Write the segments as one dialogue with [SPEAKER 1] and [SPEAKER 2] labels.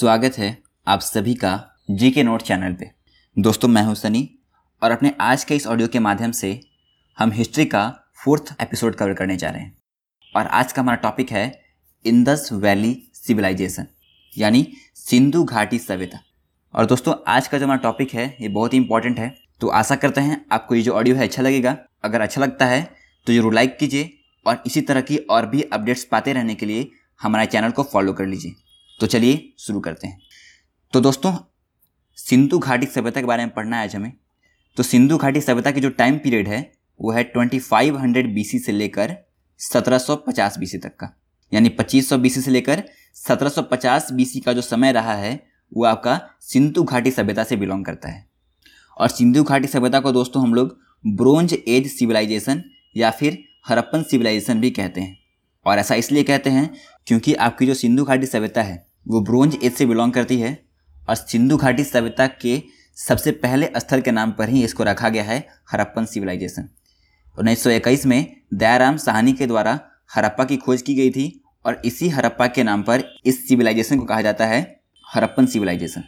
[SPEAKER 1] स्वागत है आप सभी का जी के नोट चैनल पे। दोस्तों, मैं हूँ सनी और अपने आज के इस ऑडियो के माध्यम से हम हिस्ट्री का फोर्थ एपिसोड कवर करने जा रहे हैं। और आज का हमारा टॉपिक है इंदस वैली सिविलाइजेशन, यानी सिंधु घाटी सभ्यता। और दोस्तों, आज का जो हमारा टॉपिक है, ये बहुत ही इंपॉर्टेंट है। तो आशा करते हैं आपको ये जो ऑडियो है अच्छा लगेगा। अगर अच्छा लगता है तो ज़रूर लाइक कीजिए और इसी तरह की और भी अपडेट्स पाते रहने के लिए हमारे चैनल को फॉलो कर लीजिए। तो चलिए शुरू करते हैं। तो दोस्तों, सिंधु घाटी सभ्यता के बारे में पढ़ना है आज हमें। तो सिंधु घाटी सभ्यता की जो टाइम पीरियड है, वो है 2500 बीसी से लेकर 1750 बीसी तक का। यानी 2500 बीसी से लेकर 1750 बीसी का जो समय रहा है, वो आपका सिंधु घाटी सभ्यता से बिलोंग करता है। और सिंधु घाटी सभ्यता को दोस्तों हम लोग ब्रोंज एज सिविलाइजेशन या फिर हरप्पन सिविलाइजेशन भी कहते हैं। और ऐसा इसलिए कहते हैं क्योंकि आपकी जो सिंधु घाटी सभ्यता है वो ब्रोंज एज से बिलोंग करती है और सिंधु घाटी सभ्यता के सबसे पहले स्थल के नाम पर ही इसको रखा गया है हरप्पन सिविलाइजेशन। उन्नीस सौ इक्कीस में दयाराम साहनी के द्वारा हरप्पा की खोज की गई थी और इसी हरप्पा के नाम पर इस सिविलाइजेशन को कहा जाता है हरप्पन सिविलाइजेशन।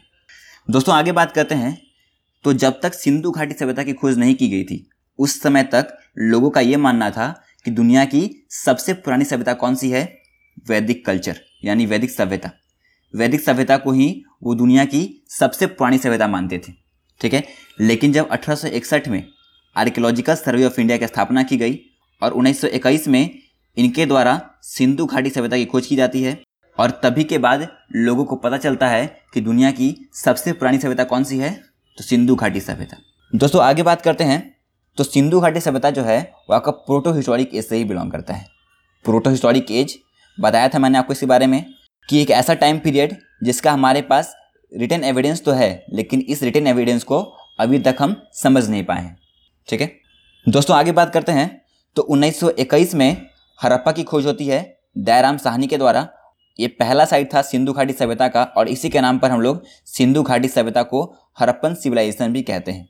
[SPEAKER 1] दोस्तों, आगे बात करते हैं तो जब तक सिंधु घाटी सभ्यता की खोज नहीं की गई थी, उस समय तक लोगों का ये मानना था कि दुनिया की सबसे पुरानी सभ्यता कौन सी है? वैदिक कल्चर, यानी वैदिक सभ्यता। वैदिक सभ्यता को ही वो दुनिया की सबसे पुरानी सभ्यता मानते थे, ठीक है? लेकिन जब 1861 में आर्कियोलॉजिकल सर्वे ऑफ़ इंडिया की स्थापना की गई और 1921 में इनके द्वारा सिंधु घाटी सभ्यता की खोज की जाती है और तभी के बाद लोगों को पता चलता है कि दुनिया की सबसे पुरानी सभ्यता कौन सी है तो सिंधु घाटी सभ्यता। दोस्तों, आगे बात करते हैं तो सिंधु घाटी सभ्यता जो है, वो आपका प्रोटो हिस्टोरिक एज से ही बिलोंग करता है। प्रोटो हिस्टोरिक एज, बताया था मैंने आपको इसके बारे में कि एक ऐसा टाइम पीरियड जिसका हमारे पास रिटर्न एविडेंस तो है, लेकिन इस रिटर्न एविडेंस को अभी तक हम समझ नहीं पाए हैं। ठीक है? दोस्तों, आगे बात करते हैं। तो 1921 में हरप्पा की खोज होती है दयाराम साहनी के द्वारा। ये पहला साइट था सिंधु घाटी सभ्यता का, और इसी के नाम पर हम लोग सिंधु घाटी सभ्यता को हरप्पन सिविलाइजेशन भी कहते हैं।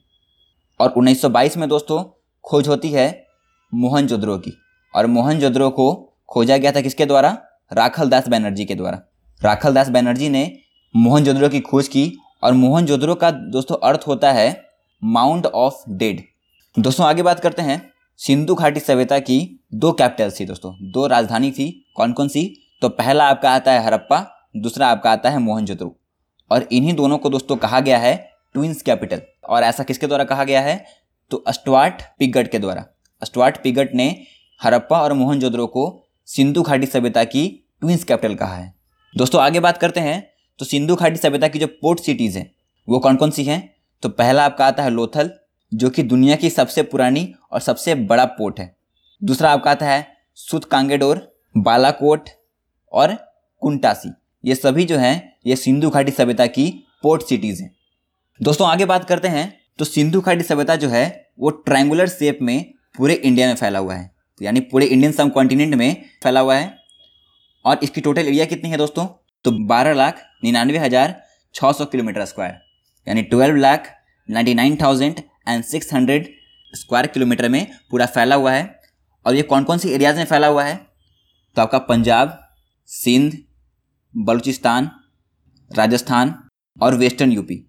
[SPEAKER 1] और 1922 में दोस्तों, खोज होती है मोहन की। और मोहन को खोजा गया था किसके द्वारा? राखल दास बैनर्जी के द्वारा। राखल दास बैनर्जी ने मोहन जोद्रो की खोज की और मोहन जोद्रो का दोस्तों अर्थ होता है माउंट ऑफ़ डेड। दोस्तों, आगे बात करते हैं सिंधु घाटी सभ्यता की दो कैपिटल्स थी दोस्तों। दो राजधानी थी कौन कौन सी? तो पहला आपका आता है हरप्पा, दूसरा आपका आता है मोहनजोदड़ो और इन्हीं दोनों को दोस्तों कहा गया है ट्विंस कैपिटल। और ऐसा किसके द्वारा कहा गया है? तो अस्टवाट पिगट के द्वारा। अस्टवाट पिगट ने हरप्पा और मोहनजोदड़ो को सिंधु घाटी सभ्यता की ट्विंस कैपिटल कहा है। दोस्तों, आगे बात करते हैं। तो सिंधु घाटी सभ्यता की जो पोर्ट सिटीज़ हैं, वो कौन कौन सी हैं? तो पहला आपका आता है लोथल, जो कि दुनिया की सबसे पुरानी और सबसे बड़ा पोर्ट है। दूसरा आपका आता है सुत कांगेडोर बालाकोट और कुंटासी। ये सभी जो हैं, ये सिंधु घाटी सभ्यता की पोर्ट सिटीज़ हैं। दोस्तों, आगे बात करते हैं। तो सिंधु घाटी सभ्यता जो है, वो ट्रायंगुलर शेप में पूरे इंडिया में फैला हुआ है। यानी पूरे इंडियन सब कॉन्टिनेंट में फैला हुआ है। और इसकी टोटल एरिया कितनी है दोस्तों? तो बारह लाख निन्यानवे हज़ार छः सौ किलोमीटर स्क्वायर यानी twelve lakh ninety nine thousand and six hundred square kilometre में पूरा फैला हुआ है। और ये कौन कौन सी एरियाज़ में फैला हुआ है? तो आपका पंजाब, सिंध, बलूचिस्तान, राजस्थान और वेस्टर्न यूपी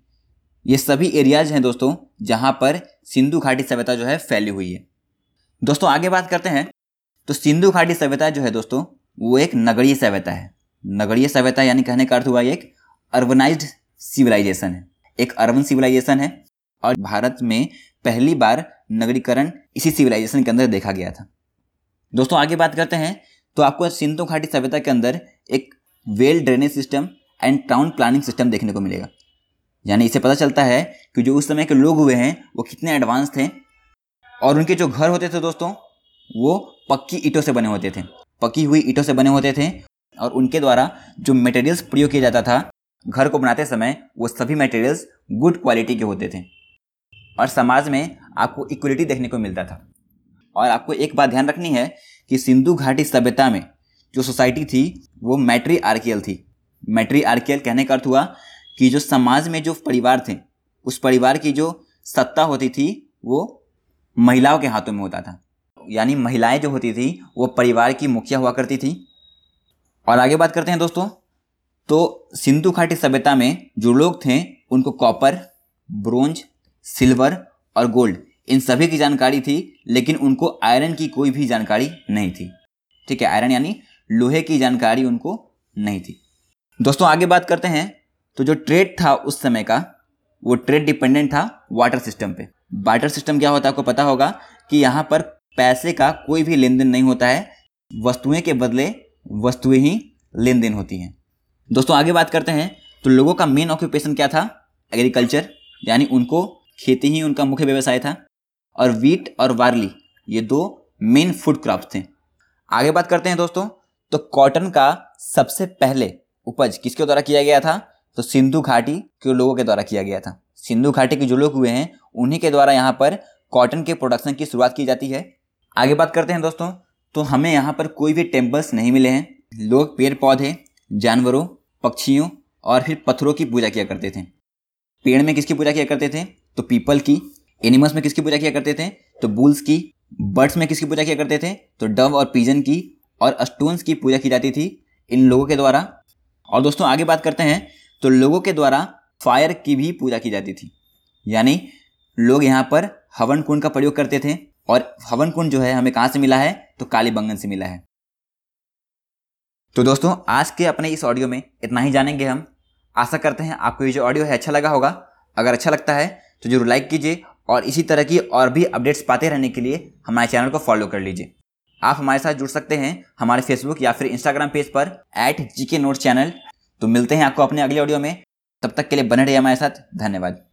[SPEAKER 1] ये सभी एरियाज़ हैं दोस्तों, जहाँ पर सिंधु घाटी सभ्यता जो है फैली हुई है। दोस्तों, आगे बात करते हैं। तो सिंधु घाटी सभ्यता जो है दोस्तों वो एक नगरीय सभ्यता है। नगरीय सभ्यता यानी कहने का अर्थ हुआ एक अर्बनाइज सिविलाइजेशन है। एक अर्बन सिविलाइजेशन है और भारत में पहली बार नगरीकरण इसी सिविलाइजेशन के अंदर देखा गया था। दोस्तों, आगे बात करते हैं तो आपको सिंधु घाटी सभ्यता के अंदर एक well drainage system and town planning system देखने को मिलेगा। यानी इससे पता चलता है कि जो उस समय के लोग हुए हैं, वो कितने एडवांस थे और उनके जो घर होते थे दोस्तों, वो पक्की ईटों से बने होते थे। पकी हुई ईटों से बने होते थे और उनके द्वारा जो मटेरियल्स प्रयोग किया जाता था, घर को बनाते समय वो सभी मटेरियल्स गुड क्वालिटी के होते थे। और समाज में आपको इक्वलिटी देखने को मिलता था। और आपको एक बात ध्यान रखनी है कि सिंधु घाटी सभ्यता में जो सोसाइटी थी, वो मैट्री आर्कियल थी। मैट्री आर्कियल कहने का अर्थ हुआ कि जो समाज में जो परिवार थे, उस परिवार की जो सत्ता होती थी, वो महिलाओं के हाथों में होता था। यानी महिलाएँ जो होती थी, वो परिवार की मुखिया हुआ करती थी। और आगे बात करते हैं दोस्तों तो सिंधु घाटी सभ्यता में जो लोग थे, उनको कॉपर ब्रोंज सिल्वर और गोल्ड इन सभी की जानकारी थी, लेकिन उनको आयरन की कोई भी जानकारी नहीं थी। ठीक है आयरन यानी लोहे की जानकारी उनको नहीं थी। दोस्तों, आगे बात करते हैं तो जो ट्रेड था उस समय का, वो ट्रेड डिपेंडेंट था वाटर सिस्टम पे। वाटर सिस्टम क्या होता है, आपको पता होगा कि यहाँ पर पैसे का कोई भी लेन देन नहीं होता है। वस्तुएँ के बदले वस्तुएँ ही लेन देन होती हैं। दोस्तों, आगे बात करते हैं तो लोगों का मेन ऑक्यूपेशन क्या था? एग्रीकल्चर यानी उनको खेती ही उनका मुख्य व्यवसाय था। और वीट और वार्ली ये दो मेन फ़ूड क्रॉप्स थे। आगे बात करते हैं दोस्तों तो कॉटन का सबसे पहले उपज किसके द्वारा किया गया था? तो सिंधु घाटी के लोगों के द्वारा किया गया था। सिंधु घाटी के जो लोग हुए हैं, उन्हीं के द्वारा यहाँ पर कॉटन के प्रोडक्शन की शुरुआत की जाती है। आगे बात करते हैं दोस्तों। तो हमें यहाँ पर कोई भी टेम्पल्स नहीं मिले हैं। लोग पेड़ पौधे जानवरों, पक्षियों और फिर पत्थरों की पूजा किया करते थे। पेड़ में किसकी पूजा किया करते थे? तो पीपल की। एनिमल्स में किसकी पूजा किया करते थे? तो बुल्स की। बर्ड्स में किसकी पूजा किया करते थे? तो डव और पीजन की और स्टोन्स की पूजा की जाती थी इन लोगों के द्वारा। और दोस्तों, आगे बात करते हैं। तो लोगों के द्वारा फायर की भी पूजा की जाती थी। यानी लोग यहाँ पर हवन कुंड का प्रयोग करते थे। और हवन कुंड जो है, हमें कहाँ से मिला है? तो कालीबंगन से मिला है। तो दोस्तों, आज के अपने इस ऑडियो में इतना ही जानेंगे हम। आशा करते हैं आपको ये जो ऑडियो है अच्छा लगा होगा। अगर अच्छा लगता है तो ज़रूर लाइक कीजिए और इसी तरह की और भी अपडेट्स पाते रहने के लिए हमारे चैनल को फॉलो कर लीजिए। आप हमारे साथ जुड़ सकते हैं हमारे फेसबुक या फिर इंस्टाग्राम पेज पर at G K note channel तो मिलते हैं आपको अपने अगले ऑडियो में। तब तक के लिए बने रहिए हमारे साथ। धन्यवाद।